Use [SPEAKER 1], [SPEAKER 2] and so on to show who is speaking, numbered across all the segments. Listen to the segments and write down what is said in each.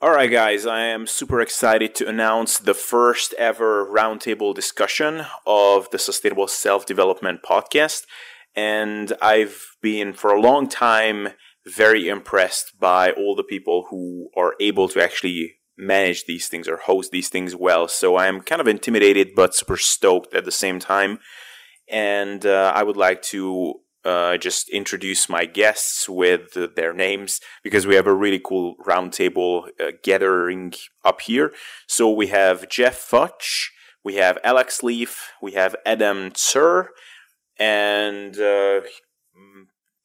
[SPEAKER 1] All right, guys, I am super excited to announce the first ever roundtable discussion of the Sustainable Self Development Podcast. And I've been for a long time very impressed by all the people who are able to actually manage these things or host these things well. So I am kind of intimidated but super stoked at the same time. And uh, I would like to uh, just introduce my guests with their names because we have a really cool roundtable uh, gathering up here. So we have Geoff Futch, we have Alex Leaf, we have Adam Tzur, and uh,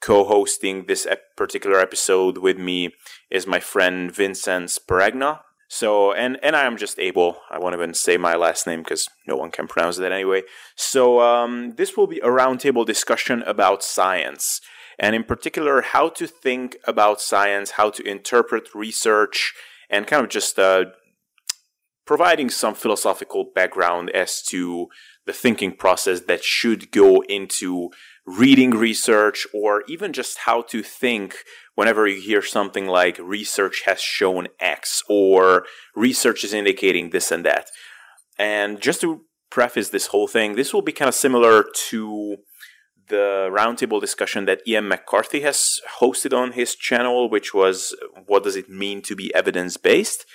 [SPEAKER 1] co-hosting this particular episode with me is my friend Vincent Sparagna. So, and and I am just able. I won't even say my last name because no one can pronounce that anyway. So, um, this will be a roundtable discussion about science, and in particular, how to think about science, how to interpret research, and kind of just uh, providing some philosophical background as to the thinking process that should go into reading research or even just how to think whenever you hear something like research has shown X or research is indicating this and that. And just to preface this whole thing, this will be kind of similar to the roundtable discussion that Ian McCarthy has hosted on his channel, which was what does it mean to be evidence based?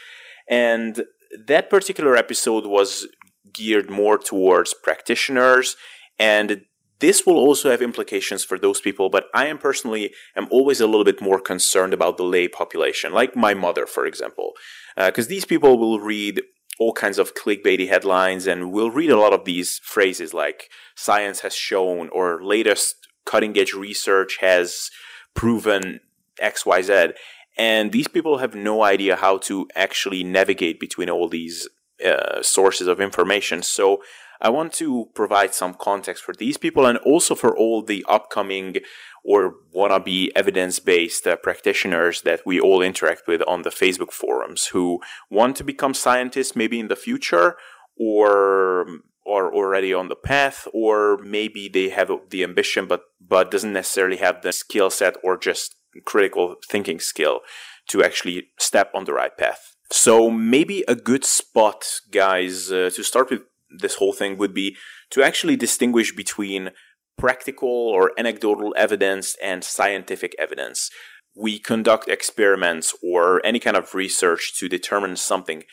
[SPEAKER 1] And that particular episode was geared more towards practitioners and this will also have implications for those people, but I am personally am always a little bit more concerned about the lay population, like my mother, for example, because uh, these people will read all kinds of clickbaity headlines and will read a lot of these phrases like "science has shown" or "latest cutting edge research has proven X, Y, Z," and these people have no idea how to actually navigate between all these uh, sources of information. So I want to provide some context for these people and also for all the upcoming or wannabe evidence based uh, practitioners that we all interact with on the Facebook forums who want to become scientists maybe in the future or are already on the path or maybe they have the ambition but but doesn't necessarily have the skill set or just critical thinking skill to actually step on the right path. So maybe a good spot guys uh, to start with this whole thing would be to actually distinguish between practical or anecdotal evidence and scientific evidence. We conduct experiments or any kind of research to determine something.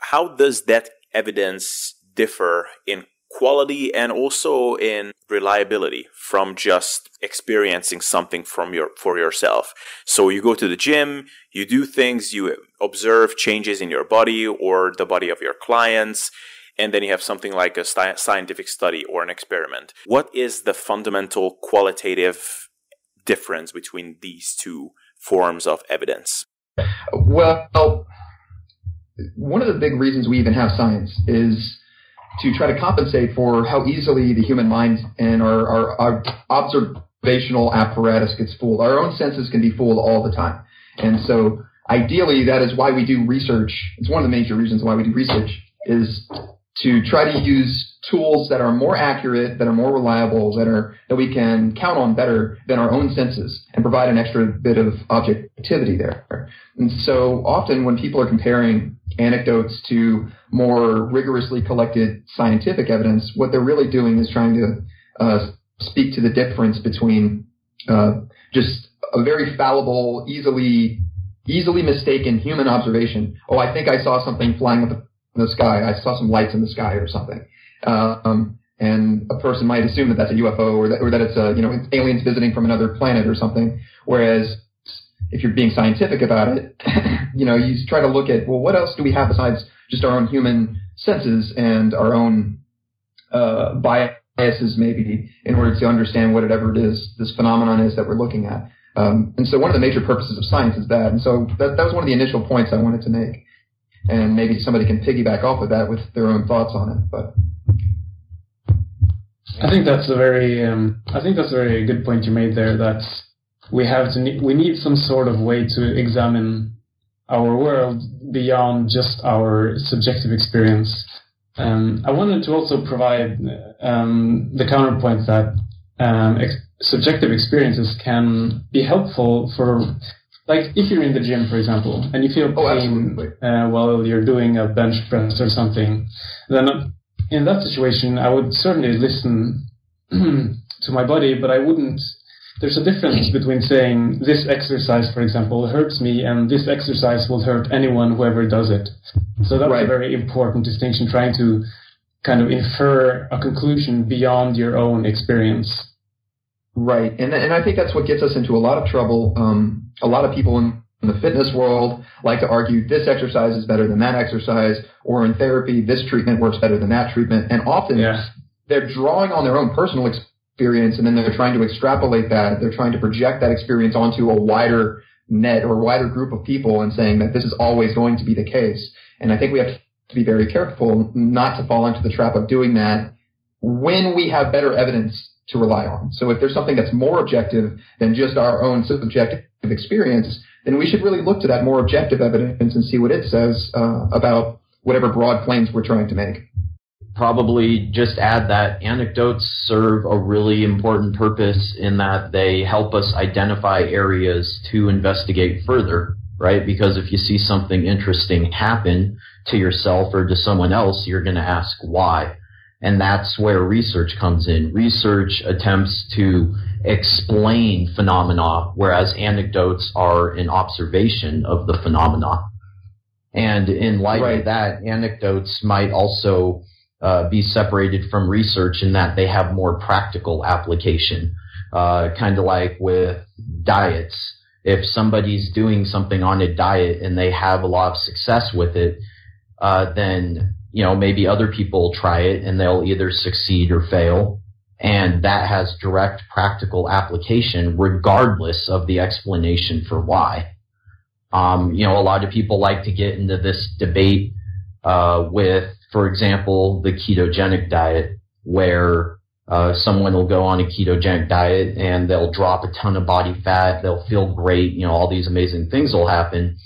[SPEAKER 1] How does that evidence differ in quality and also in reliability from just experiencing something from your for yourself. So you go to the gym, you do things, you observe changes in your body or the body of your clients, and then you have something like a scientific study or an experiment. What is the fundamental qualitative difference between these two forms of evidence?
[SPEAKER 2] Well, one of the big reasons we even have science is to try to compensate for how easily the human mind and our, our, our observational apparatus gets fooled. Our own senses can be fooled all the time. And so ideally, that is why we do research. It's one of the major reasons why we do research is to try to use tools that are more accurate, that are more reliable, that are that we can count on better than our own senses, and provide an extra bit of objectivity there. And so often when people are comparing anecdotes to more rigorously collected scientific evidence, what they're really doing is trying to uh, speak to the difference between uh, just a very fallible, easily easily mistaken human observation. Oh, I think I saw something flying with a the sky. I saw some lights in the sky or something. Um, and a person might assume that that's a UFO or that, or that it's a, you know, aliens visiting from another planet or something. Whereas if you're being scientific about it, you know, you try to look at, well, what else do we have besides just our own human senses and our own, uh, biases maybe in order to understand whatever it is this phenomenon is that we're looking at. Um, and so one of the major purposes of science is that. And so that, that was one of the initial points I wanted to make and maybe somebody can piggyback off of that with their own thoughts on it. But
[SPEAKER 3] I think that's a very um, I think that's a very good point you made there. That we have to ne- we need some sort of way to examine our world beyond just our subjective experience. Um, I wanted to also provide um, the counterpoint that um, ex- subjective experiences can be helpful for like if you're in the gym, for example, and you feel
[SPEAKER 2] Oh,
[SPEAKER 3] pain
[SPEAKER 2] absolutely.
[SPEAKER 3] uh, while you're doing a bench press or something, then in that situation, I would certainly listen to my body, but I wouldn't. There's a difference between saying this exercise, for example, hurts me, and this exercise will hurt anyone whoever does it. So that's
[SPEAKER 2] Right.
[SPEAKER 3] a very important distinction, trying to kind of infer a conclusion beyond your own experience.
[SPEAKER 2] Right, and and I think that's what gets us into a lot of trouble. Um, a lot of people in, in the fitness world like to argue this exercise is better than that exercise, or in therapy this treatment works better than that treatment, and often
[SPEAKER 3] Yeah.
[SPEAKER 2] they're drawing on their own personal experience, and then they're trying to extrapolate that. They're trying to project that experience onto a wider net or wider group of people, and saying that this is always going to be the case. And I think we have to be very careful not to fall into the trap of doing that when we have better evidence to rely on. So if there's something that's more objective than just our own subjective experience, then we should really look to that more objective evidence and see what it says uh, about whatever broad claims we're trying to make.
[SPEAKER 4] probably just add that anecdotes serve a really important purpose in that they help us identify areas to investigate further, right? Because if you see something interesting happen to yourself or to someone else, you're going to ask why. And that's where research comes in. Research attempts to explain phenomena, whereas anecdotes are an observation of the phenomena. And in light
[SPEAKER 2] Right.
[SPEAKER 4] of that, anecdotes might also uh, be separated from research in that they have more practical application. Uh, kind of like with diets. If somebody's doing something on a diet and they have a lot of success with it, uh, then you know maybe other people try it and they'll either succeed or fail, and that has direct practical application regardless of the explanation for why. Um, you know, a lot of people like to get into this debate uh, with, for example, the ketogenic diet, where uh, someone will go on a ketogenic diet and they'll drop a ton of body fat, they'll feel great, you know, all these amazing things will happen.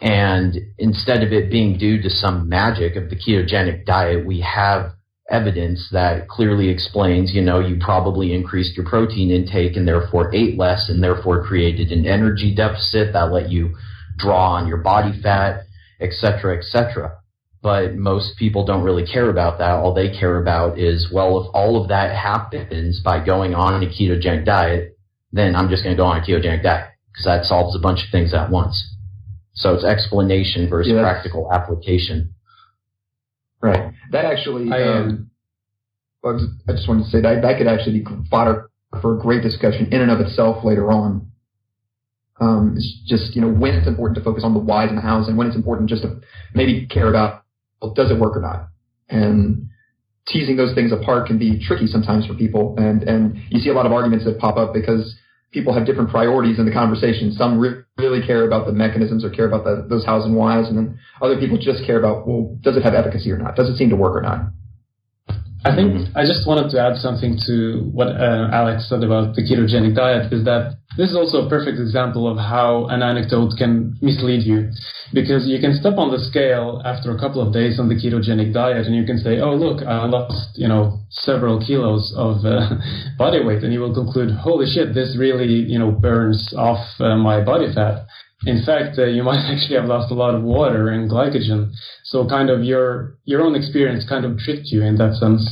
[SPEAKER 4] And instead of it being due to some magic of the ketogenic diet, we have evidence that clearly explains, you know, you probably increased your protein intake and therefore ate less and therefore created an energy deficit that let you draw on your body fat, et cetera, et cetera. But most people don't really care about that. All they care about is, well, if all of that happens by going on a ketogenic diet, then I'm just going to go on a ketogenic diet because that solves a bunch of things at once. So it's explanation versus
[SPEAKER 2] Yeah,
[SPEAKER 4] practical application.
[SPEAKER 2] Right. That actually,
[SPEAKER 3] I,
[SPEAKER 2] um,
[SPEAKER 3] um,
[SPEAKER 2] I just wanted to say that that could actually be fodder for a great discussion in and of itself later on. Um, it's just you know when it's important to focus on the whys and the hows, and when it's important just to maybe care about well, does it work or not, and teasing those things apart can be tricky sometimes for people, and and you see a lot of arguments that pop up because people have different priorities in the conversation. Some re- really care about the mechanisms or care about the, those hows and whys, and then other people just care about well, does it have efficacy or not? Does it seem to work or not?
[SPEAKER 3] I think I just wanted to add something to what uh, Alex said about the ketogenic diet is that this is also a perfect example of how an anecdote can mislead you. Because you can step on the scale after a couple of days on the ketogenic diet and you can say, oh, look, I lost, you know, several kilos of uh, body weight. And you will conclude, holy shit, this really, you know, burns off uh, my body fat. In fact, uh, you might actually have lost a lot of water and glycogen. So kind of your your own experience kind of tricked you in that sense.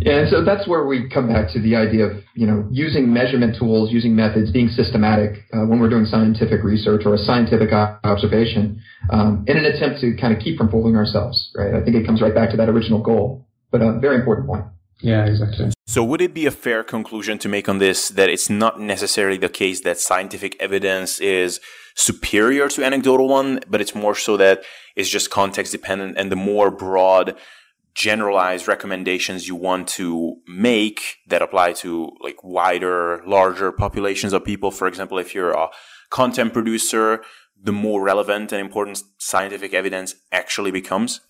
[SPEAKER 2] Yeah, and so that's where we come back to the idea of you know using measurement tools, using methods, being systematic uh, when we're doing scientific research or a scientific observation, um, in an attempt to kind of keep from fooling ourselves. Right? I think it comes right back to that original goal, but a very important point.
[SPEAKER 3] Yeah, exactly.
[SPEAKER 1] So, would it be a fair conclusion to make on this that it's not necessarily the case that scientific evidence is superior to anecdotal one, but it's more so that it's just context dependent and the more broad, generalized recommendations you want to make that apply to like wider, larger populations of people. For example, if you're a content producer, the more relevant and important scientific evidence actually becomes.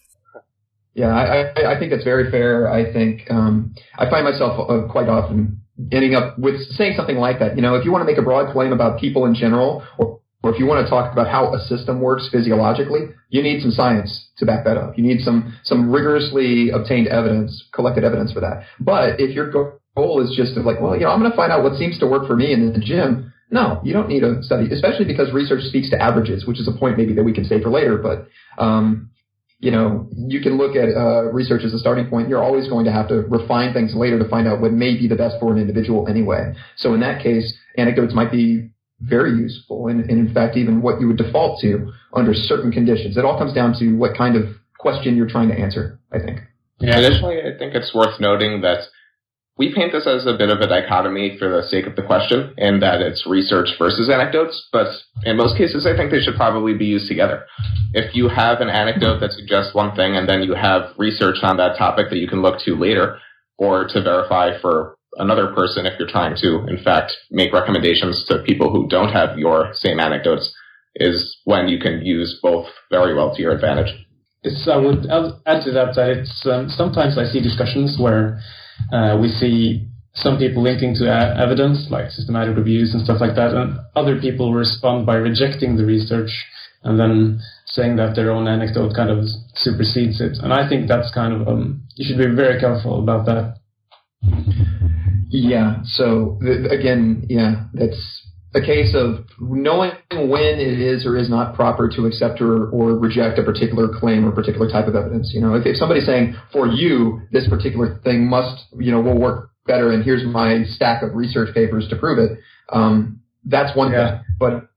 [SPEAKER 2] Yeah, I, I, think that's very fair. I think um, I find myself uh, quite often ending up with saying something like that. You know, if you want to make a broad claim about people in general, or, or if you want to talk about how a system works physiologically, you need some science to back that up. You need some some rigorously obtained evidence, collected evidence for that. But if your goal is just like, well, you know, I'm going to find out what seems to work for me in the gym, No, you don't need a study, especially because research speaks to averages, which is a point maybe that we can save for later. But um, you know, you can look at uh, research as a starting point. You're always going to have to refine things later to find out what may be the best for an individual anyway. So in that case, anecdotes might be very useful, and, and in fact, even what you would default to under certain conditions. It all comes down to what kind of question you're trying to answer. I think.
[SPEAKER 5] Yeah. Additionally, I think it's worth noting that we paint this as a bit of a dichotomy for the sake of the question, in that it's research versus anecdotes, but in most cases, I think they should probably be used together. If you have an anecdote that suggests one thing, and then you have research on that topic that you can look to later, or to verify for another person if you're trying to, in fact, make recommendations to people who don't have your same anecdotes, is when you can use both very well to your advantage.
[SPEAKER 3] I would add to that that it's um, sometimes I see discussions where uh, we see some people linking to evidence, like systematic reviews and stuff like that, and other people respond by rejecting the research and then saying that their own anecdote kind of supersedes it. And I think that's kind of um, you should be very careful about that.
[SPEAKER 2] Yeah. So th- again, yeah, that's a case of knowing when it is or is not proper to accept or, or reject a particular claim or particular type of evidence. You know, if, if somebody's saying for you this particular thing must, you know, will work better, and here's my stack of research papers to prove it, um, that's one yeah. thing. But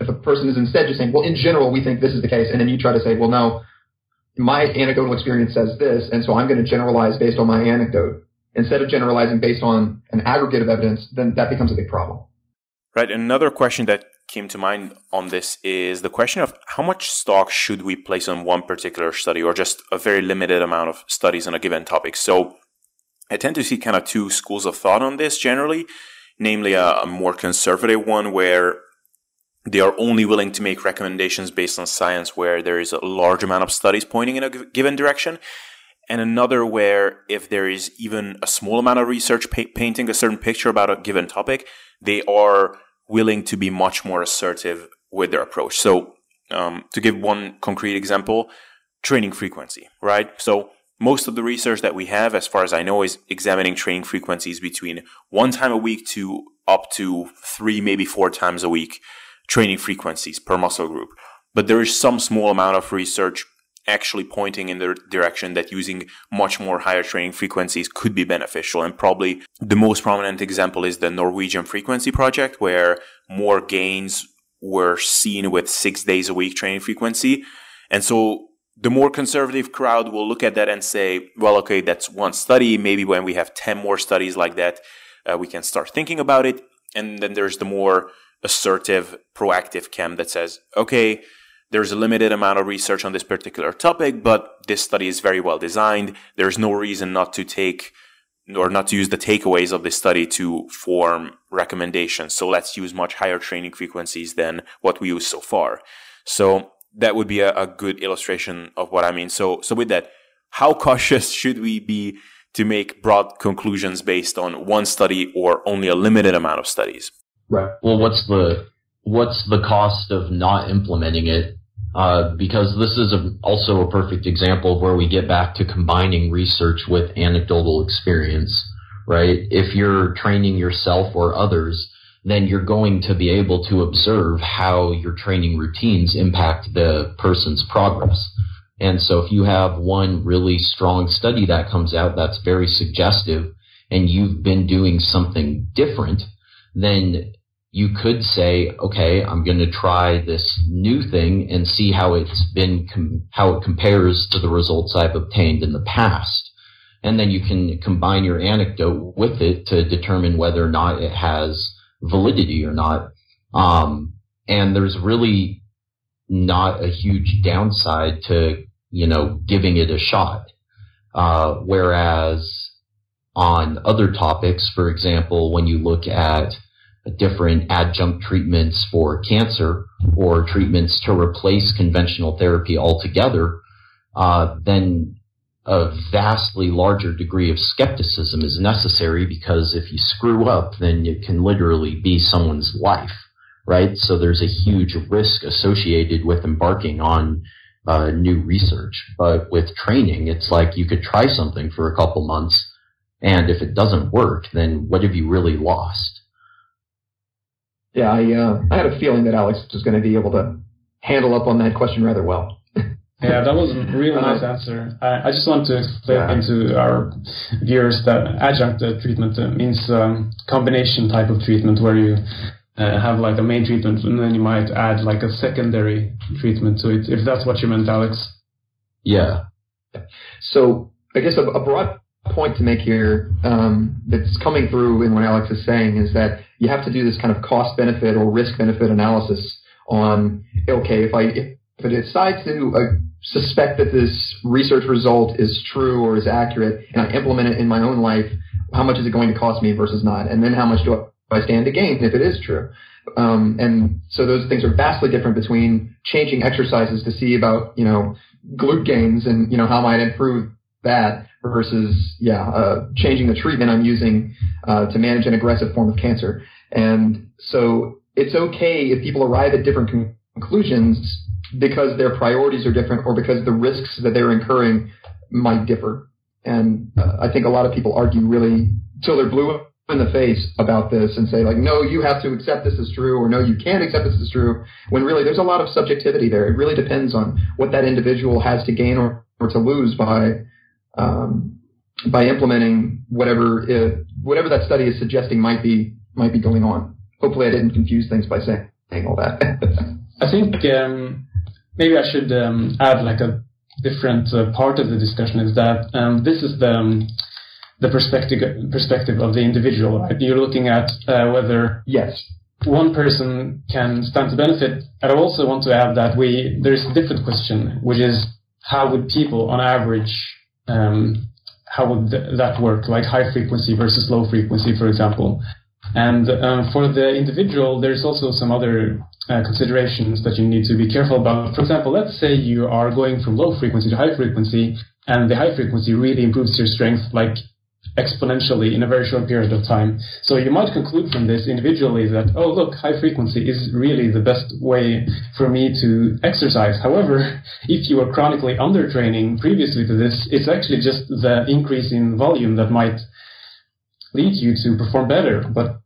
[SPEAKER 2] if a person is instead just saying, well, in general, we think this is the case, and then you try to say, well, no, my anecdotal experience says this, and so I'm going to generalize based on my anecdote instead of generalizing based on an aggregate of evidence, then that becomes a big problem.
[SPEAKER 1] Right. Another question that came to mind on this is the question of how much stock should we place on one particular study or just a very limited amount of studies on a given topic. So I tend to see kind of two schools of thought on this generally, namely a, a more conservative one where they are only willing to make recommendations based on science where there is a large amount of studies pointing in a given direction and another where if there is even a small amount of research pa- painting a certain picture about a given topic, they are willing to be much more assertive with their approach. So, um, to give one concrete example, training frequency, right? So, most of the research that we have, as far as I know, is examining training frequencies between one time a week to up to three, maybe four times a week training frequencies per muscle group. But there is some small amount of research actually pointing in the direction that using much more higher training frequencies could be beneficial. And probably the most prominent example is the Norwegian Frequency Project, where more gains were seen with six days a week training frequency. And so the more conservative crowd will look at that and say, well, okay, that's one study. Maybe when we have 10 more studies like that, uh, we can start thinking about it. And then there's the more assertive, proactive chem that says, okay, there's a limited amount of research on this particular topic, but this study is very well designed. There's no reason not to take or not to use the takeaways of this study to form recommendations. So let's use much higher training frequencies than what we use so far. So that would be a, a good illustration of what I mean. So, so with that, how cautious should we be to make broad conclusions based on one study or only a limited amount of studies?
[SPEAKER 4] Right. Well, what's the what's the cost of not implementing it? Uh, because this is a, also a perfect example of where we get back to combining research with anecdotal experience, right? If you're training yourself or others, then you're going to be able to observe how your training routines impact the person's progress. And so if you have one really strong study that comes out that's very suggestive and you've been doing something different, then you could say, okay, I'm going to try this new thing and see how it's been, com- how it compares to the results I've obtained in the past. And then you can combine your anecdote with it to determine whether or not it has validity or not. Um, and there's really not a huge downside to, you know, giving it a shot. Uh, whereas on other topics, for example, when you look at different adjunct treatments for cancer or treatments to replace conventional therapy altogether, uh, then a vastly larger degree of skepticism is necessary because if you screw up, then it can literally be someone's life, right? So there's a huge risk associated with embarking on uh, new research. But with training, it's like you could try something for a couple months, and if it doesn't work, then what have you really lost?
[SPEAKER 2] Yeah, I uh, I had a feeling that Alex was going to be able to handle up on that question rather well.
[SPEAKER 3] Yeah, that was a really nice
[SPEAKER 2] Uh,
[SPEAKER 3] answer. I, I just want to explain
[SPEAKER 2] Yeah.
[SPEAKER 3] to our viewers that adjunct uh, treatment uh, means um, combination type of treatment where you uh, have like a main treatment and then you might add like a secondary treatment to it, if that's what you meant, Alex.
[SPEAKER 4] Yeah.
[SPEAKER 2] So I guess a, a broad point to make here um, that's coming through in what Alex is saying is that you have to do this kind of cost benefit or risk benefit analysis on okay if I if I decide to uh, suspect that this research result is true or is accurate and I implement it in my own life, how much is it going to cost me versus not, and then how much do I stand to gain if it is true. Um, and so those things are vastly different between changing exercises to see about you know glute gains and you know how might improve that versus yeah uh, changing the treatment I'm using uh, to manage an aggressive form of cancer. And so it's okay if people arrive at different con- conclusions because their priorities are different or because the risks that they're incurring might differ. And uh, I think a lot of people argue really till they're blue in the face about this and say like, no, you have to accept this as true or no, you can't accept this as true. When really there's a lot of subjectivity there. It really depends on what that individual has to gain or, or to lose by um, by implementing whatever uh, whatever that study is suggesting might be might be going on. Hopefully, I didn't confuse things by saying all that.
[SPEAKER 3] I think um, maybe I should um, add like a different uh, part of the discussion is that um, this is the um, the perspective perspective of the individual. Right? You're looking at uh, whether
[SPEAKER 2] yes,
[SPEAKER 3] one person can stand to benefit. And I also want to add that we there's a different question, which is how would people on average um, how would th- that work, like high frequency versus low frequency, for example. And um, for the individual, there's also some other uh, considerations that you need to be careful about. For example, let's say you are going from low frequency to high frequency, and the high frequency really improves your strength, like exponentially in a very short period of time. So you might conclude from this individually that, oh, look, high frequency is really the best way for me to exercise. However, if you are chronically undertraining previously to this, it's actually just the increase in volume that might lead you to perform better. But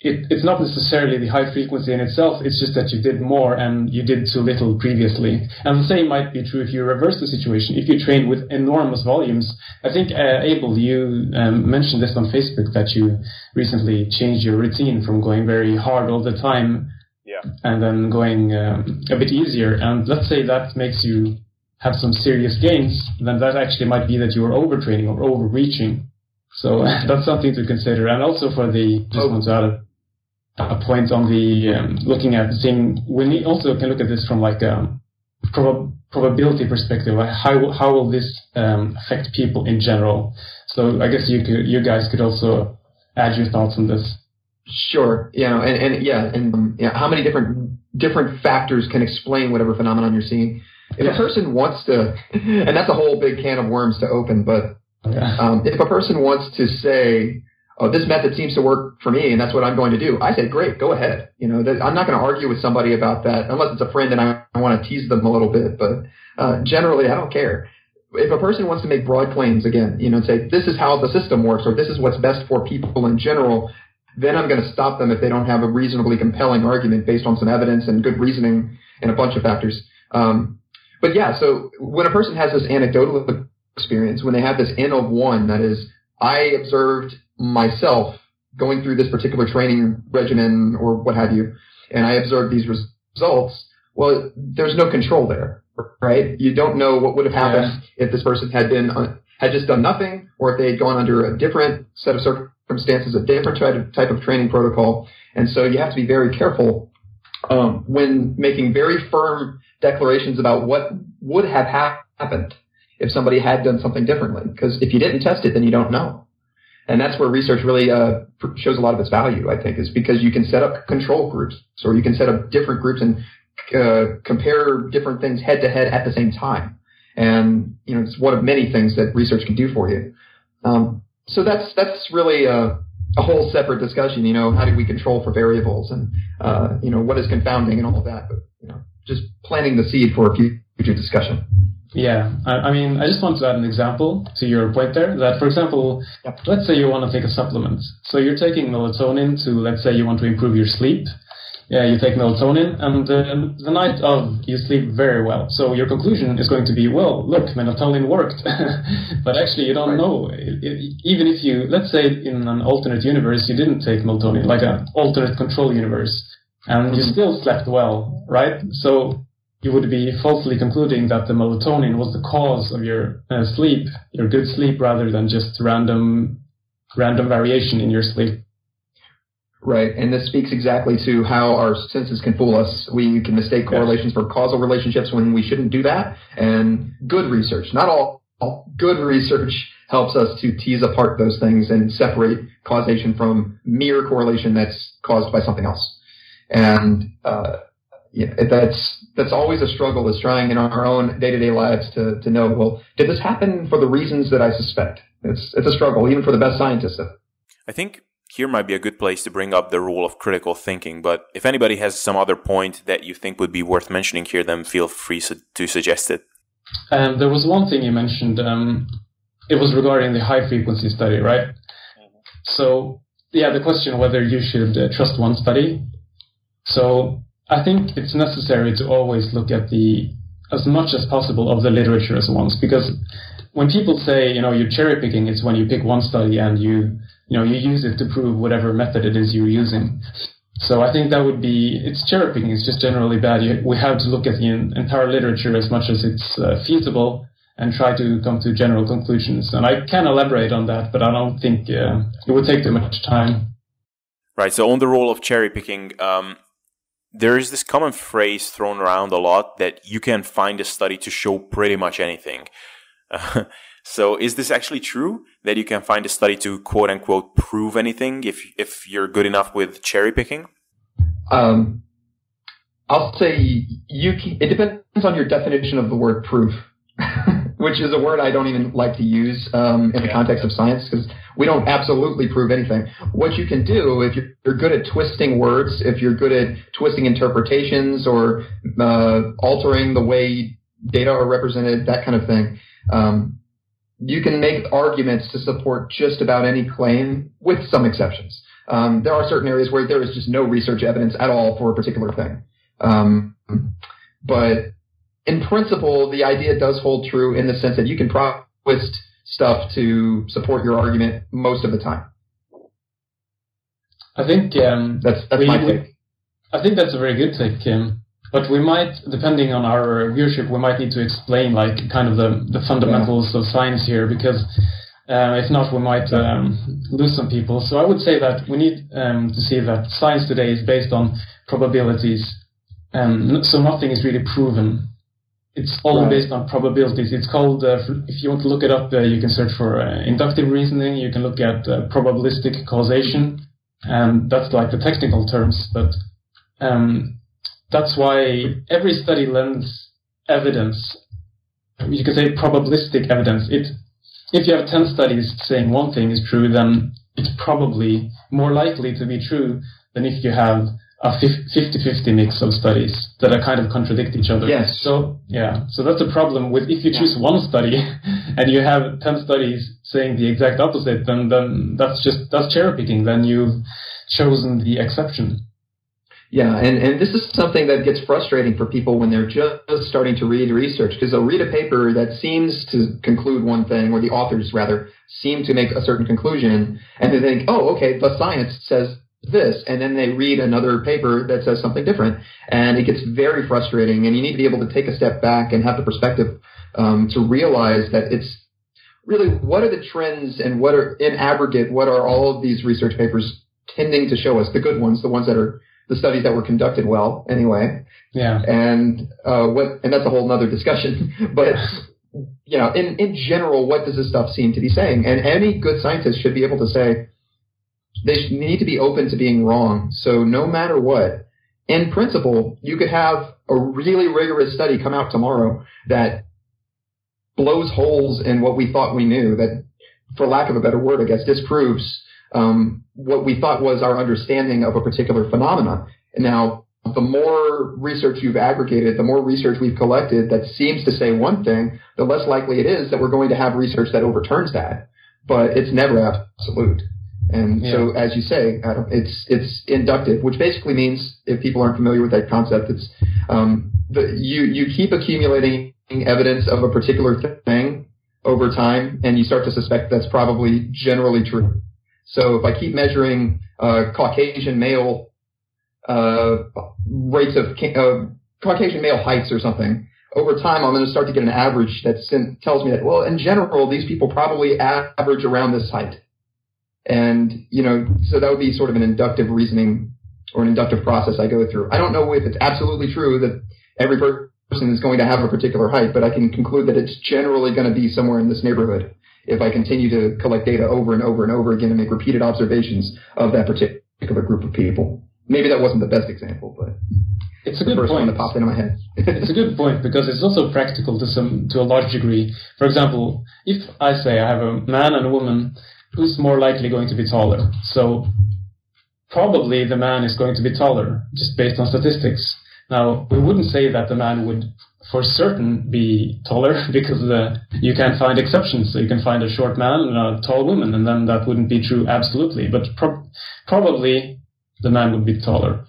[SPEAKER 3] it, it's not necessarily the high frequency in itself, it's just that you did more and you did too little previously. And the same might be true if you reverse the situation. If you train with enormous volumes, I think, uh, Abel, you um, mentioned this on Facebook that you recently changed your routine from going very hard all the time
[SPEAKER 1] Yeah.
[SPEAKER 3] and then going um, a bit easier. And let's say that makes you have some serious gains, then that actually might be that you are overtraining or overreaching. So that's something to consider. And also for the, just
[SPEAKER 2] Oh.
[SPEAKER 3] want to add a, point on the um, looking at seeing, we need- also can look at this from like a prob- probability perspective. Like how, how will this um, affect people in general? So I guess you could, you guys could also add your thoughts on this.
[SPEAKER 2] Sure. You know, and, and yeah, and um, yeah, how many different different factors can explain whatever phenomenon you're seeing? If
[SPEAKER 3] Yeah.
[SPEAKER 2] a person wants to, and that's a whole big can of worms to open, but
[SPEAKER 3] Yeah.
[SPEAKER 2] um, if a person wants to say, "Oh, this method seems to work for me, and that's what I'm going to do," I say, "Great, go ahead." You know, I'm not going to argue with somebody about that unless it's a friend and I, I want to tease them a little bit. But uh, generally, I don't care. If a person wants to make broad claims again, you know, and say this is how the system works or this is what's best for people in general, then I'm going to stop them if they don't have a reasonably compelling argument based on some evidence and good reasoning and a bunch of factors. Um, but yeah, so when a person has this anecdotal experience, when they have this N of one, that is, I observed myself going through this particular training regimen or what have you, and I observed these res- results, well, there's no control there, right? You don't know what would have happened if this person had been, uh, had just done nothing, or if they had gone under a different set of circumstances, a different type of, type of training protocol. And so you have to be very careful um, when making very firm declarations about what would have hap- happened if somebody had done something differently. Because if you didn't test it, then you don't know. And that's where research really uh, shows a lot of its value, I think, is because you can set up control groups, or you can set up different groups and uh, compare different things head to head at the same time. And you know, it's one of many things that research can do for you. Um, so that's that's really a, a whole separate discussion. You know, how do we control for variables, and uh, you know, what is confounding and all of that. But you know, just planting the seed for a future discussion.
[SPEAKER 3] Yeah, I, I, mean, I just want to add an example to your point there. That, for example, yep. let's say you want to take a supplement. So you're taking melatonin to, let's say, you want to improve your sleep. Yeah, you take melatonin, and uh, the night of, you sleep very well. So your conclusion is going to be, well, look, melatonin worked. but actually, you don't right. know. It, it, even if you, let's say, in an alternate universe, you didn't take melatonin, like an alternate control universe, and mm-hmm. you still slept well, right? So you would be falsely concluding that the melatonin was the cause of your uh, sleep, your good sleep, rather than just random random variation in your sleep.
[SPEAKER 2] Right, and this speaks exactly to how our senses can fool us. We can mistake correlations for causal relationships when we shouldn't do that. And good research, not all, all good research helps us to tease apart those things and separate causation from mere correlation that's caused by something else. And uh, yeah, that's that's always a struggle is trying in our own day to day lives to to know well did this happen for the reasons that I suspect it's it's a struggle even for the best scientists.
[SPEAKER 1] I think here might be a good place to bring up the role of critical thinking. But if anybody has some other point that you think would be worth mentioning here, then feel free to suggest it.
[SPEAKER 3] Um, there was one thing you mentioned. Um, it was regarding the high frequency study, right? Mm-hmm. So yeah, the question whether you should uh, trust one study. So I think it's necessary to always look at the as much as possible of the literature as once because when people say you know you're cherry picking it's when you pick one study and you you know you use it to prove whatever method it is you're using. So I think that would be it's cherry picking it's just generally bad. You, we have to look at the entire literature as much as it's uh, feasible and try to come to general conclusions. And I can elaborate on that but I don't think uh, it would take too much time.
[SPEAKER 1] Right so on the role of cherry picking um, there is this common phrase thrown around a lot that you can find a study to show pretty much anything. Uh, so is this actually true that you can find a study to quote unquote prove anything if if you're good enough with cherry picking?
[SPEAKER 2] Um, I'll say you. Can, it depends on your definition of the word proof. which is a word I don't even like to use um, in the context of science because we don't absolutely prove anything. What you can do, if you're good at twisting words, if you're good at twisting interpretations or uh, altering the way data are represented, that kind of thing, um, you can make arguments to support just about any claim, with some exceptions. Um, there are certain areas where there is just no research evidence at all for a particular thing. Um, but in principle, the idea does hold true in the sense that you can twist stuff to support your argument most of the time.
[SPEAKER 3] I think um,
[SPEAKER 2] that's that's we, my take.
[SPEAKER 3] I think that's a very good take, Kim. But we might, depending on our viewership, we might need to explain like kind of the, the fundamentals yeah. of science here because uh, if not, we might um, lose some people. So I would say that we need um, to see that science today is based on probabilities. Um, so nothing is really proven it's all right. based on probabilities. It's called, uh, if you want to look it up, uh, you can search for uh, inductive reasoning. You can look at uh, probabilistic causation, and that's like the technical terms. But um, that's why every study lends evidence. You can say probabilistic evidence. It, if you have 10 studies saying one thing is true, then it's probably more likely to be true than if you have a 50-50 mix of studies that are kind of contradict each other.
[SPEAKER 2] Yes.
[SPEAKER 3] So yeah, so that's a problem with if you choose yeah. one study and you have 10 studies saying the exact opposite, then then that's just that's cherry picking. Then you've chosen the exception.
[SPEAKER 2] Yeah, and, and this is something that gets frustrating for people when they're just starting to read research because they'll read a paper that seems to conclude one thing, or the authors rather seem to make a certain conclusion, and they think, oh, okay, the science says this and then they read another paper that says something different and it gets very frustrating and you need to be able to take a step back and have the perspective um, to realize that it's really what are the trends and what are in aggregate what are all of these research papers tending to show us? The good ones the ones that are the studies that were conducted well anyway.
[SPEAKER 3] Yeah.
[SPEAKER 2] And uh, what and that's a whole other discussion but you know in in general what does this stuff seem to be saying? And any good scientist should be able to say they need to be open to being wrong. So no matter what, in principle, you could have a really rigorous study come out tomorrow that blows holes in what we thought we knew, that, for lack of a better word, I guess, disproves um, what we thought was our understanding of a particular phenomenon. Now, the more research you've aggregated, the more research we've collected that seems to say one thing, the less likely it is that we're going to have research that overturns that. But it's never absolute. And yeah. so, as you say, Adam, it's it's inductive, which basically means, if people aren't familiar with that concept, it's um, the, you you keep accumulating evidence of a particular thing over time, and you start to suspect that's probably generally true. So, if I keep measuring uh, Caucasian male uh, rates of uh, Caucasian male heights or something, over time I'm going to start to get an average that tells me that, well, in general, these people probably average around this height. And, you know, so that would be sort of an inductive reasoning or an inductive process I go through. I don't know if it's absolutely true that every person is going to have a particular height, but I can conclude that it's generally going to be somewhere in this neighborhood if I continue to collect data over and over and over again and make repeated observations of that particular group of people. Maybe that wasn't the best example, but
[SPEAKER 3] it's a good point.
[SPEAKER 2] One that popped into my head.
[SPEAKER 3] it's a good point because it's also practical to some to a large degree. For example, if I say I have a man and a woman, who's more likely going to be taller? So probably the man is going to be taller, just based on statistics. Now we wouldn't say that the man would for certain be taller because uh, you can find exceptions. So you can find a short man and a tall woman, and then that wouldn't be true absolutely. But pro- probably the man would be taller.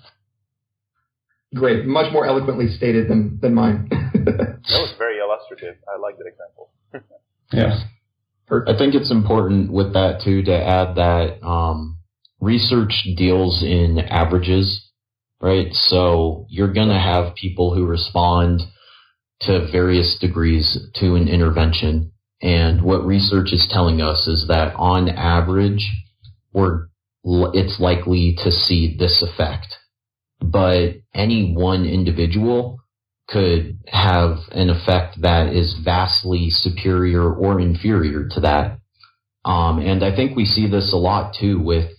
[SPEAKER 2] Great, much more eloquently stated than than mine.
[SPEAKER 1] that was very illustrative. I like that example.
[SPEAKER 3] yeah.
[SPEAKER 4] I think it's important with that too to add that um, research deals in averages, right? So you're going to have people who respond to various degrees to an intervention. And what research is telling us is that on average, we're it's likely to see this effect. But any one individual could have an effect that is vastly superior or inferior to that. Um, and I think we see this a lot too with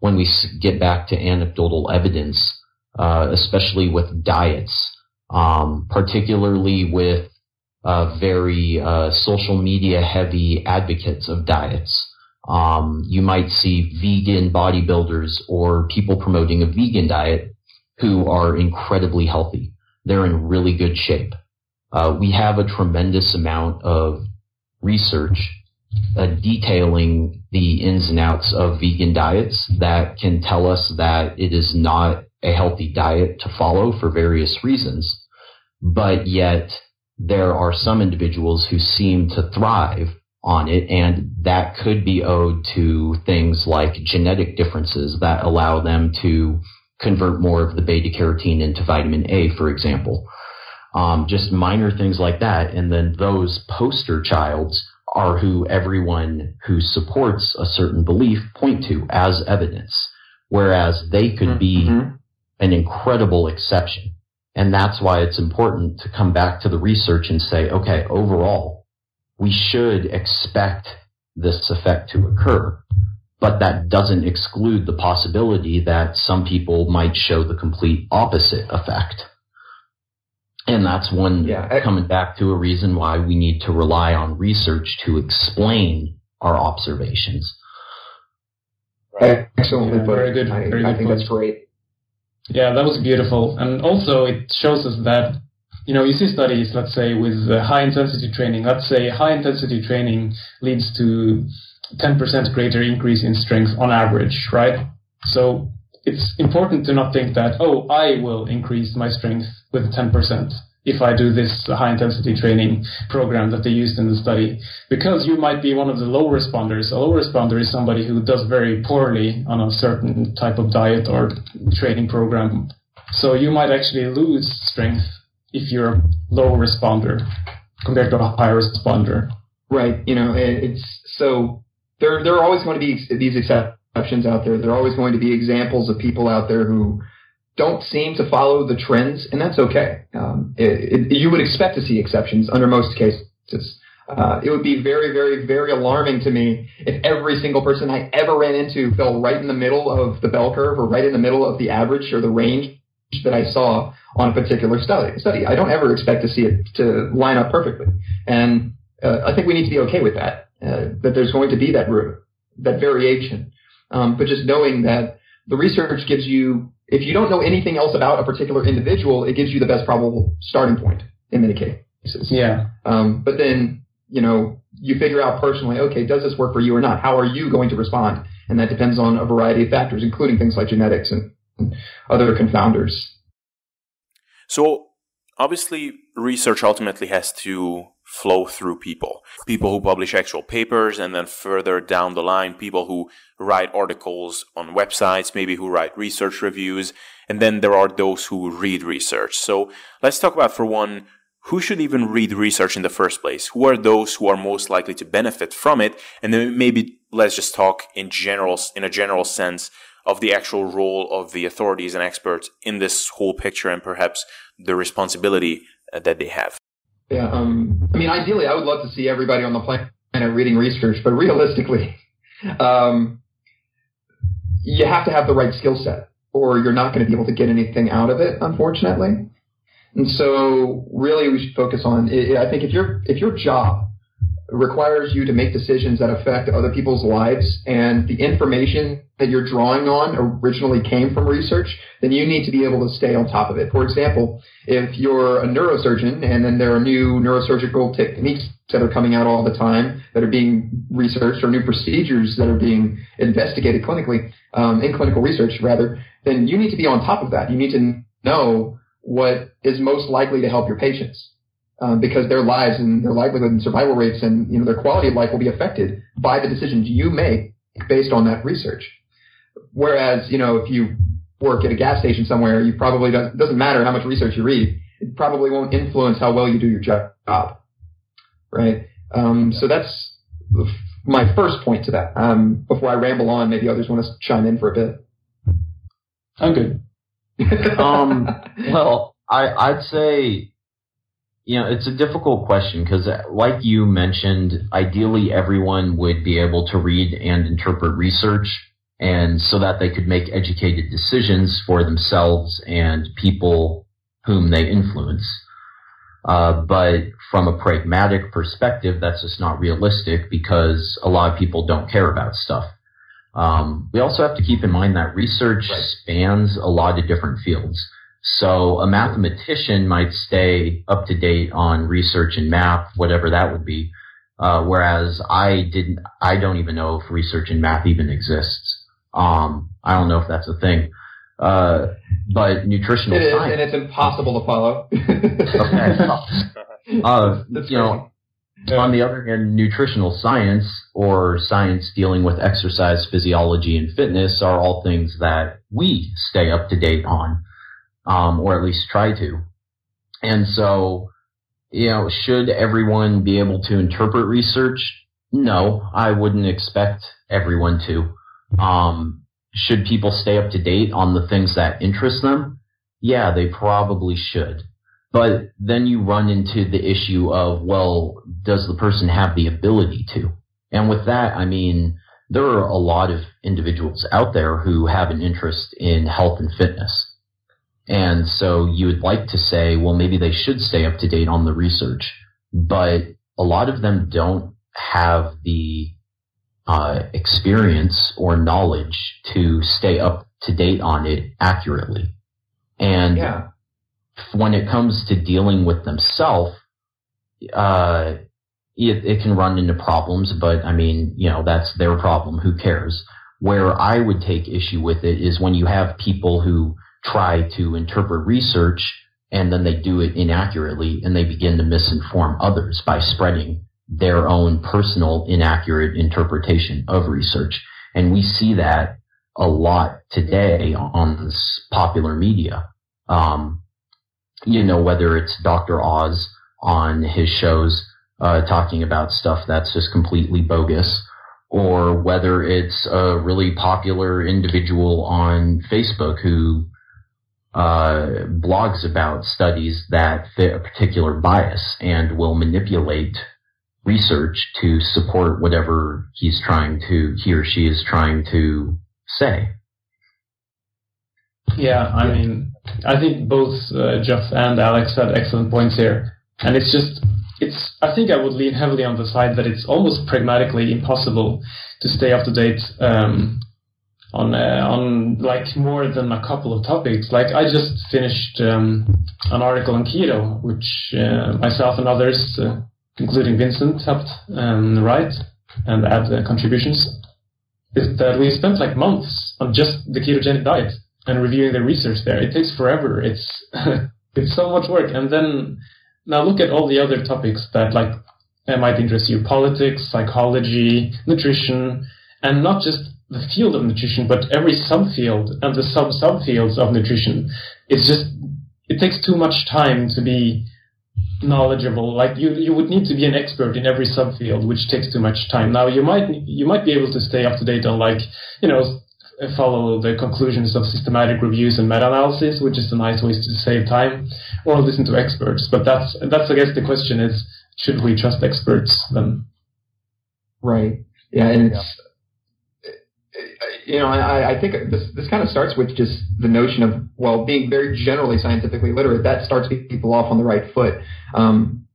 [SPEAKER 4] when we get back to anecdotal evidence, uh, especially with diets, um, particularly with uh, very uh, social media heavy advocates of diets. Um, you might see vegan bodybuilders or people promoting a vegan diet who are incredibly healthy. They're in really good shape. Uh, we have a tremendous amount of research uh, detailing the ins and outs of vegan diets that can tell us that it is not a healthy diet to follow for various reasons. But yet there are some individuals who seem to thrive on it, and that could be owed to things like genetic differences that allow them to convert more of the beta carotene into vitamin A, for example. Um, just minor things like that, and then those poster childs are who everyone who supports a certain belief point to as evidence, whereas they could be mm-hmm. an incredible exception. And that's why it's important to come back to the research and say, okay, overall, we should expect this effect to occur. But that doesn't exclude the possibility that some people might show the complete opposite effect. And that's one yeah, I, coming back to a reason why we need to rely on research to explain our observations.
[SPEAKER 2] Right. Excellently yeah, put. Very good. I, very I good think point. that's great.
[SPEAKER 3] Yeah, that was beautiful. And also it shows us that you know, you see studies, let's say, with uh, high intensity training. Let's say high intensity training leads to 10% greater increase in strength on average, right? So it's important to not think that, oh, I will increase my strength with 10% if I do this high intensity training program that they used in the study, because you might be one of the low responders. A low responder is somebody who does very poorly on a certain type of diet or training program. So you might actually lose strength if you're a low responder compared to a high responder.
[SPEAKER 2] Right. You know, it's so there. There are always going to be these exceptions out there. There are always going to be examples of people out there who don't seem to follow the trends, and that's okay. Um, it, it, you would expect to see exceptions under most cases. Uh, it would be very, very, very alarming to me if every single person I ever ran into fell right in the middle of the bell curve or right in the middle of the average or the range that I saw on a particular study. Study. I don't ever expect to see it to line up perfectly, and uh, I think we need to be okay with that. Uh, that there's going to be that that variation, um, but just knowing that the research gives you if you don't know anything else about a particular individual, it gives you the best probable starting point in many cases.
[SPEAKER 3] Yeah.
[SPEAKER 2] Um, but then, you know, you figure out personally, okay, does this work for you or not? How are you going to respond? And that depends on a variety of factors, including things like genetics and, and other confounders.
[SPEAKER 1] So obviously, research ultimately has to flow through people. People who publish actual papers, and then further down the line, people who write articles on websites, maybe who write research reviews, and then there are those who read research. So let's talk about, for one, who should even read research in the first place? Who are those who are most likely to benefit from it? And then maybe let's just talk in general, in a general sense of the actual role of the authorities and experts in this whole picture and perhaps the responsibility uh, that they have.
[SPEAKER 2] Yeah, um, I mean, ideally, I would love to see everybody on the planet reading research, but realistically, um, you have to have the right skill set, or you're not going to be able to get anything out of it, unfortunately. And so, really, we should focus on. I think if your if your job requires you to make decisions that affect other people's lives and the information that you're drawing on originally came from research, then you need to be able to stay on top of it. For example, if you're a neurosurgeon and then there are new neurosurgical techniques that are coming out all the time that are being researched or new procedures that are being investigated clinically, um, in clinical research rather, then you need to be on top of that. You need to know what is most likely to help your patients um, because their lives and their livelihood and survival rates and you know their quality of life will be affected by the decisions you make based on that research. Whereas you know if you work at a gas station somewhere, you probably doesn't doesn't matter how much research you read. It probably won't influence how well you do your job, right? Um, so that's my first point to that. Um, before I ramble on, maybe others want to chime in for a bit.
[SPEAKER 3] I'm good.
[SPEAKER 4] um, well, I, I'd say you know, it's a difficult question because, like you mentioned, ideally everyone would be able to read and interpret research, and so that they could make educated decisions for themselves and people whom they influence. Uh, but from a pragmatic perspective, that's just not realistic because a lot of people don't care about stuff. Um, we also have to keep in mind that research right. spans a lot of different fields. So a mathematician might stay up to date on research in math, whatever that would be. Uh, whereas I didn't, I don't even know if research in math even exists. Um, I don't know if that's a thing. Uh, but nutritional
[SPEAKER 2] it is,
[SPEAKER 4] science.
[SPEAKER 2] and it's impossible to follow.
[SPEAKER 4] okay. Uh, you know, on the other hand, nutritional science or science dealing with exercise physiology and fitness are all things that we stay up to date on um, or at least try to. And so, you know, should everyone be able to interpret research? No, I wouldn't expect everyone to. Um, should people stay up to date on the things that interest them? Yeah, they probably should. But then you run into the issue of, well, does the person have the ability to? And with that, I mean, there are a lot of individuals out there who have an interest in health and fitness. And so you would like to say, well, maybe they should stay up to date on the research, but a lot of them don't have the uh, experience or knowledge to stay up to date on it accurately. And
[SPEAKER 2] yeah.
[SPEAKER 4] when it comes to dealing with themselves, uh, it, it can run into problems, but I mean, you know, that's their problem. Who cares? Where I would take issue with it is when you have people who try to interpret research and then they do it inaccurately and they begin to misinform others by spreading their own personal inaccurate interpretation of research. And we see that a lot today on popular media. Um, you know, whether it's Dr. Oz on his shows uh, talking about stuff that's just completely bogus, or whether it's a really popular individual on Facebook who uh, blogs about studies that fit a particular bias and will manipulate research to support whatever he's trying to, he or she is trying to say.
[SPEAKER 3] Yeah, I mean, I think both uh, Geoff and Alex had excellent points here. And it's just, it's, I think I would lean heavily on the side that it's almost pragmatically impossible to stay up to date um, on uh, on like more than a couple of topics. Like I just finished um, an article on keto, which uh, myself and others, uh, including Vincent, helped um, write and add contributions. Is that we spent like months on just the ketogenic diet and reviewing the research there. It takes forever. It's it's so much work, and then now look at all the other topics that like might interest you: politics, psychology, nutrition, and not just the field of nutrition, but every subfield and the sub subfields of nutrition. It's just it takes too much time to be knowledgeable. Like you, you would need to be an expert in every subfield, which takes too much time. Now you might you might be able to stay up to date on like you know follow the conclusions of systematic reviews and meta-analysis, which is a nice way to save time, or listen to experts. But that's that's I guess the question is, should we trust experts then?
[SPEAKER 2] Right. Yeah, and it's you know I, I think this this kind of starts with just the notion of well being very generally scientifically literate. That starts people off on the right foot. Um,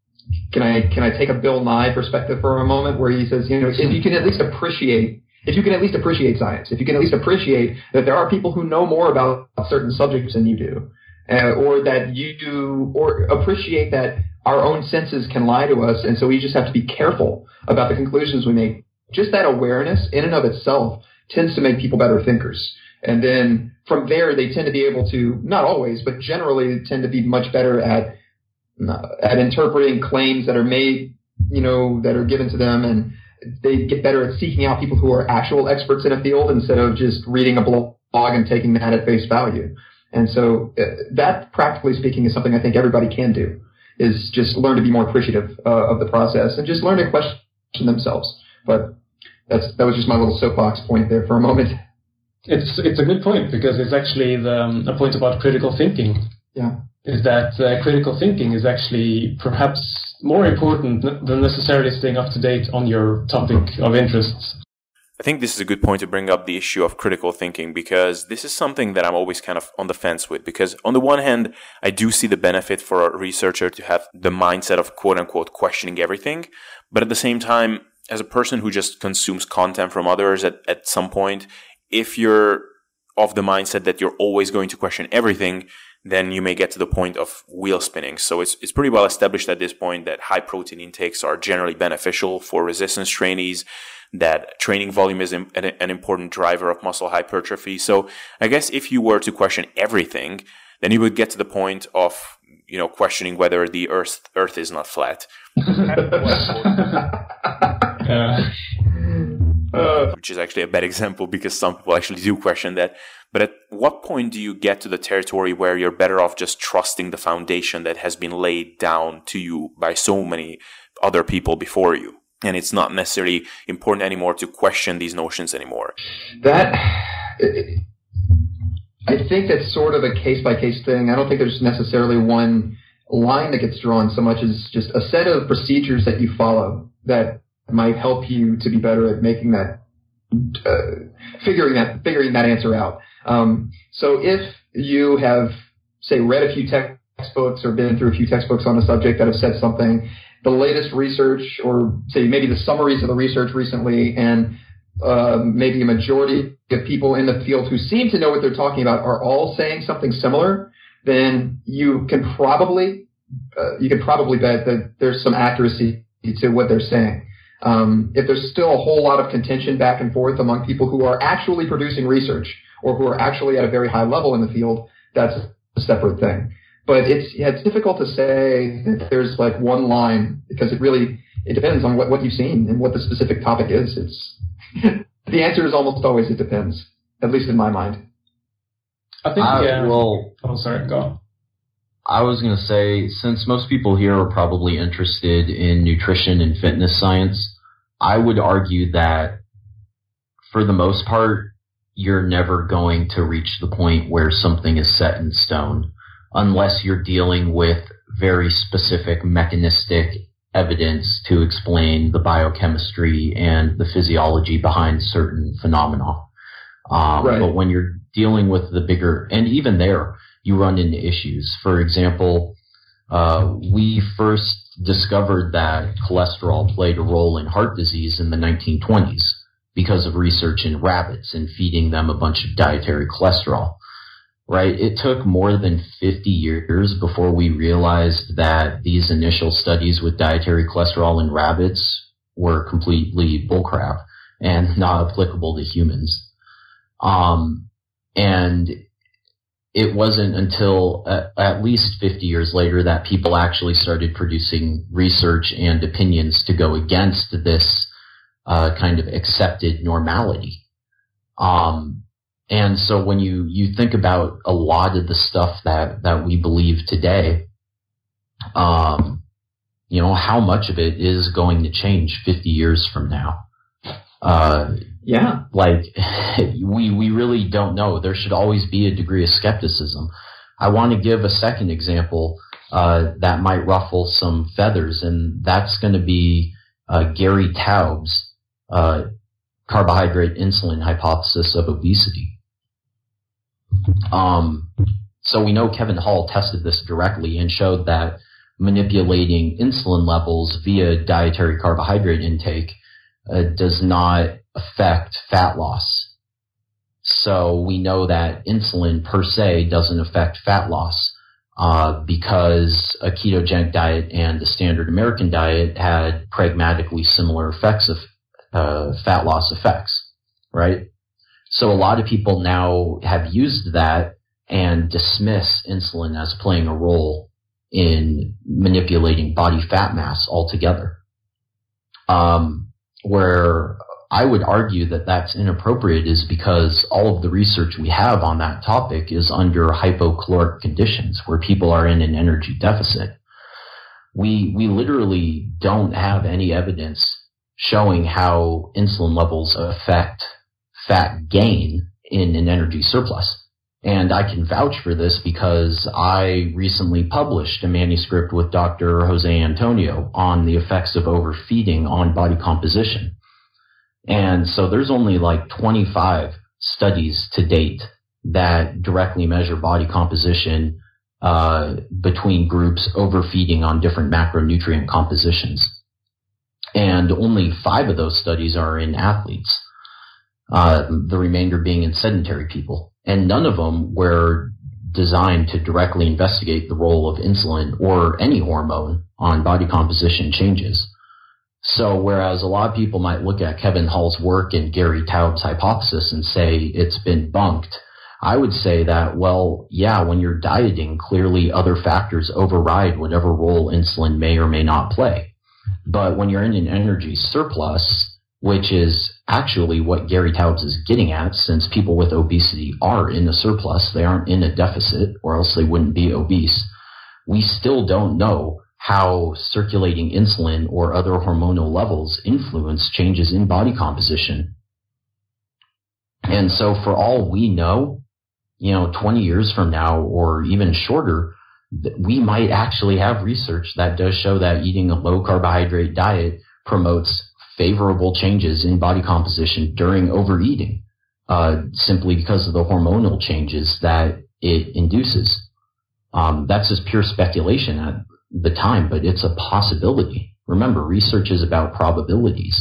[SPEAKER 2] can I can I take a Bill Nye perspective for a moment where he says you know if you can at least appreciate if you can at least appreciate science, if you can at least appreciate that there are people who know more about certain subjects than you do, uh, or that you do, or appreciate that our own senses can lie to us, and so we just have to be careful about the conclusions we make. Just that awareness, in and of itself, tends to make people better thinkers. And then from there, they tend to be able to, not always, but generally tend to be much better at, at interpreting claims that are made, you know, that are given to them and they get better at seeking out people who are actual experts in a field instead of just reading a blog and taking that at face value. And so uh, that, practically speaking, is something I think everybody can do, is just learn to be more appreciative uh, of the process and just learn to question themselves. But that's that was just my little soapbox point there for a moment.
[SPEAKER 3] It's it's a good point because it's actually the, um, a point about critical thinking.
[SPEAKER 2] Yeah,
[SPEAKER 3] is that uh, critical thinking is actually perhaps more important than necessarily staying up to date on your topic of interests.
[SPEAKER 1] I think this is a good point to bring up the issue of critical thinking because this is something that I'm always kind of on the fence with. Because on the one hand, I do see the benefit for a researcher to have the mindset of quote unquote questioning everything. But at the same time, as a person who just consumes content from others at, at some point, if you're of the mindset that you're always going to question everything, then you may get to the point of wheel spinning. So it's, it's pretty well established at this point that high protein intakes are generally beneficial for resistance trainees, that training volume is an, an important driver of muscle hypertrophy. So I guess if you were to question everything, then you would get to the point of, you know, questioning whether the earth, earth is not flat. Uh, which is actually a bad example because some people actually do question that. But at what point do you get to the territory where you're better off just trusting the foundation that has been laid down to you by so many other people before you? And it's not necessarily important anymore to question these notions anymore.
[SPEAKER 2] That, I think that's sort of a case by case thing. I don't think there's necessarily one line that gets drawn so much as just a set of procedures that you follow that might help you to be better at making that, uh, figuring that, figuring that answer out. Um, so if you have, say, read a few textbooks or been through a few textbooks on a subject that have said something, the latest research or say maybe the summaries of the research recently and uh, maybe a majority of people in the field who seem to know what they're talking about are all saying something similar, then you can probably uh, you can probably bet that there's some accuracy to what they're saying. Um, if there's still a whole lot of contention back and forth among people who are actually producing research or who are actually at a very high level in the field, that's a separate thing. But it's yeah, it's difficult to say that there's like one line because it really it depends on what, what you've seen and what the specific topic is. It's the answer is almost always it depends, at least in my mind.
[SPEAKER 3] I think uh, yeah. Well, oh, sorry, go.
[SPEAKER 4] I was going to say, since most people here are probably interested in nutrition and fitness science, I would argue that for the most part, you're never going to reach the point where something is set in stone unless you're dealing with very specific mechanistic evidence to explain the biochemistry and the physiology behind certain phenomena. Um, right. But when you're dealing with the bigger, and even there, you run into issues. For example, uh, we first discovered that cholesterol played a role in heart disease in the 1920s. because of research in rabbits and feeding them a bunch of dietary cholesterol. Right? It took more than 50 years before we realized that these initial studies with dietary cholesterol in rabbits were completely bullcrap and not applicable to humans. Um, and it wasn't until at, at, least 50 years later that people actually started producing research and opinions to go against this uh, kind of accepted normality. Um, and so when you, you think about a lot of the stuff that, that we believe today, um, you know, how much of it is going to change 50 years from now? Uh,
[SPEAKER 2] yeah.
[SPEAKER 4] Like, we, we really don't know. There should always be a degree of skepticism. I want to give a second example, uh, that might ruffle some feathers, and that's going to be, uh, Gary Taubes, uh, carbohydrate insulin hypothesis of obesity. Um, so we know Kevin Hall tested this directly and showed that manipulating insulin levels via dietary carbohydrate intake uh, does not affect fat loss. So we know that insulin per se doesn't affect fat loss uh, because a ketogenic diet and a standard American diet had pragmatically similar effects of uh, fat loss effects, right? So a lot of people now have used that and dismiss insulin as playing a role in manipulating body fat mass altogether. Um, where I would argue that that's inappropriate is because all of the research we have on that topic is under hypocaloric conditions where people are in an energy deficit. We, we literally don't have any evidence showing how insulin levels affect fat gain in an energy surplus. And I can vouch for this because I recently published a manuscript with Dr. Jose Antonio on the effects of overfeeding on body composition. And so there's only like 25 studies to date that directly measure body composition uh, between groups overfeeding on different macronutrient compositions. And only five of those studies are in athletes, uh, the remainder being in sedentary people and none of them were designed to directly investigate the role of insulin or any hormone on body composition changes. So whereas a lot of people might look at Kevin Hall's work and Gary Taubes' hypothesis and say it's been bunked, I would say that, well, yeah, when you're dieting, clearly other factors override whatever role insulin may or may not play. But when you're in an energy surplus, which is actually what Gary Taubes is getting at, since people with obesity are in a surplus, they aren't in a deficit, or else they wouldn't be obese. We still don't know how circulating insulin or other hormonal levels influence changes in body composition. And so for all we know, you know, 20 years from now or even shorter, we might actually have research that does show that eating a low carbohydrate diet promotes favorable changes in body composition during overeating, uh, simply because of the hormonal changes that it induces. Um, that's just pure speculation at the time, but it's a possibility. Remember, research is about probabilities.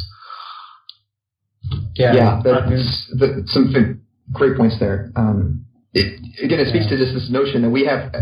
[SPEAKER 2] Yeah, yeah, that's the, some great points there. Um, it, again, it speaks yeah. to just this notion that we have.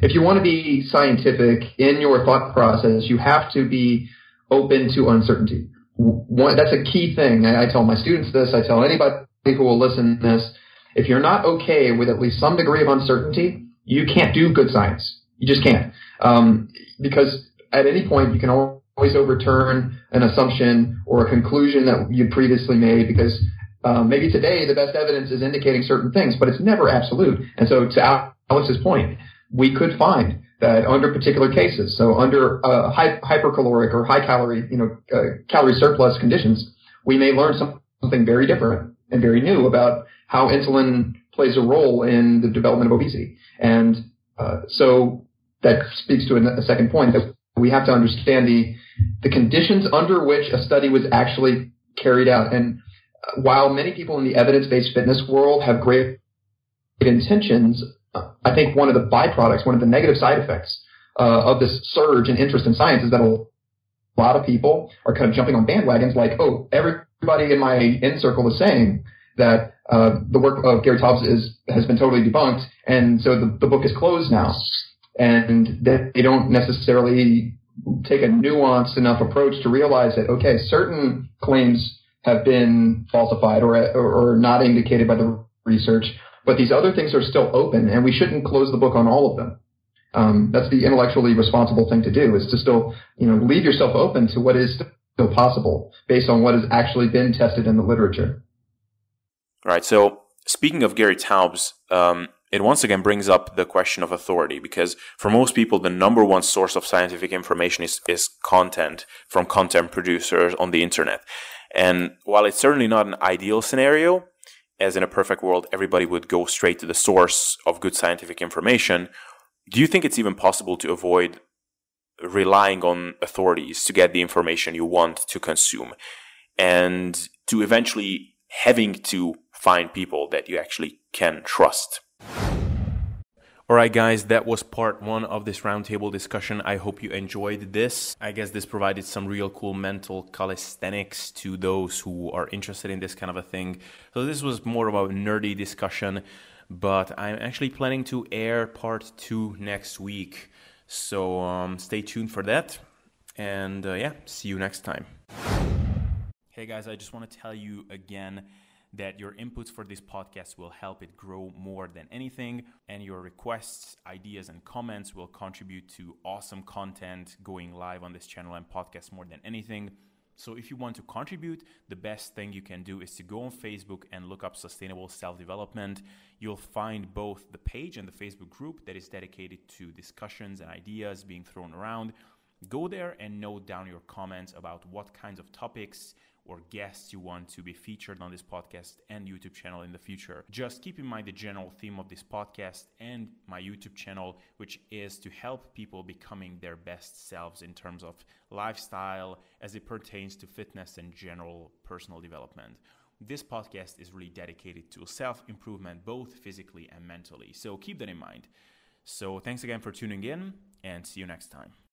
[SPEAKER 2] If you want to be scientific in your thought process, you have to be open to uncertainty one, that's a key thing. I, I tell my students this. I tell anybody who will listen to this. If you're not okay with at least some degree of uncertainty, you can't do good science. You just can't. Um, because at any point you can always overturn an assumption or a conclusion that you previously made because um, maybe today the best evidence is indicating certain things, but it's never absolute. And so to Alex's point, we could find that under particular cases, so under uh, hypercaloric or high calorie, you know, uh, calorie surplus conditions, we may learn something very different and very new about how insulin plays a role in the development of obesity. And uh, so that speaks to a, a second point that we have to understand the the conditions under which a study was actually carried out. And uh, while many people in the evidence-based fitness world have great intentions, I think one of the byproducts, one of the negative side effects uh, of this surge in interest in science is that a lot of people are kind of jumping on bandwagons like, oh, everybody in my in circle is saying that uh, the work of Gary Taubes is has been totally debunked, and so the, the book is closed now, and that they don't necessarily take a nuanced enough approach to realize that okay, certain claims have been falsified or or, or not indicated by the research, but these other things are still open, and we shouldn't close the book on all of them. Um, that's the intellectually responsible thing to do is to still, you know, leave yourself open to what is still possible based on what has actually been tested in the literature.
[SPEAKER 1] Right. So speaking of Gary Taubes, um, it once again brings up the question of authority because for most people, the number one source of scientific information is, is content from content producers on the internet. And while it's certainly not an ideal scenario, as in a perfect world, everybody would go straight to the source of good scientific information. Do you think it's even possible to avoid relying on authorities to get the information you want to consume and to eventually having to find people that you actually can trust? All right, guys, that was part one of this roundtable discussion. I hope you enjoyed this. I guess this provided some real cool mental calisthenics to those who are interested in this kind of a thing. So, this was more of a nerdy discussion, but I'm actually planning to air part two next week. So, um, stay tuned for that. And uh, yeah, see you next time. Hey, guys, I just want to tell you again that your inputs for this podcast will help it grow more than anything, and your requests, ideas, and comments will contribute to awesome content going live on this channel and podcast more than anything. So, if you want to contribute, the best thing you can do is to go on Facebook and look up Sustainable Self Development. You'll find both the page and the Facebook group that is dedicated to discussions and ideas being thrown around. Go there and note down your comments about what kinds of topics or guests you want to be featured on this podcast and YouTube channel in the future. Just keep in mind the general theme of this podcast and my YouTube channel, which is to help people becoming their best selves in terms of lifestyle as it pertains to fitness and general personal development. This podcast is really dedicated to self improvement, both physically and mentally. So keep that in mind. So, thanks again for tuning in and see you next time.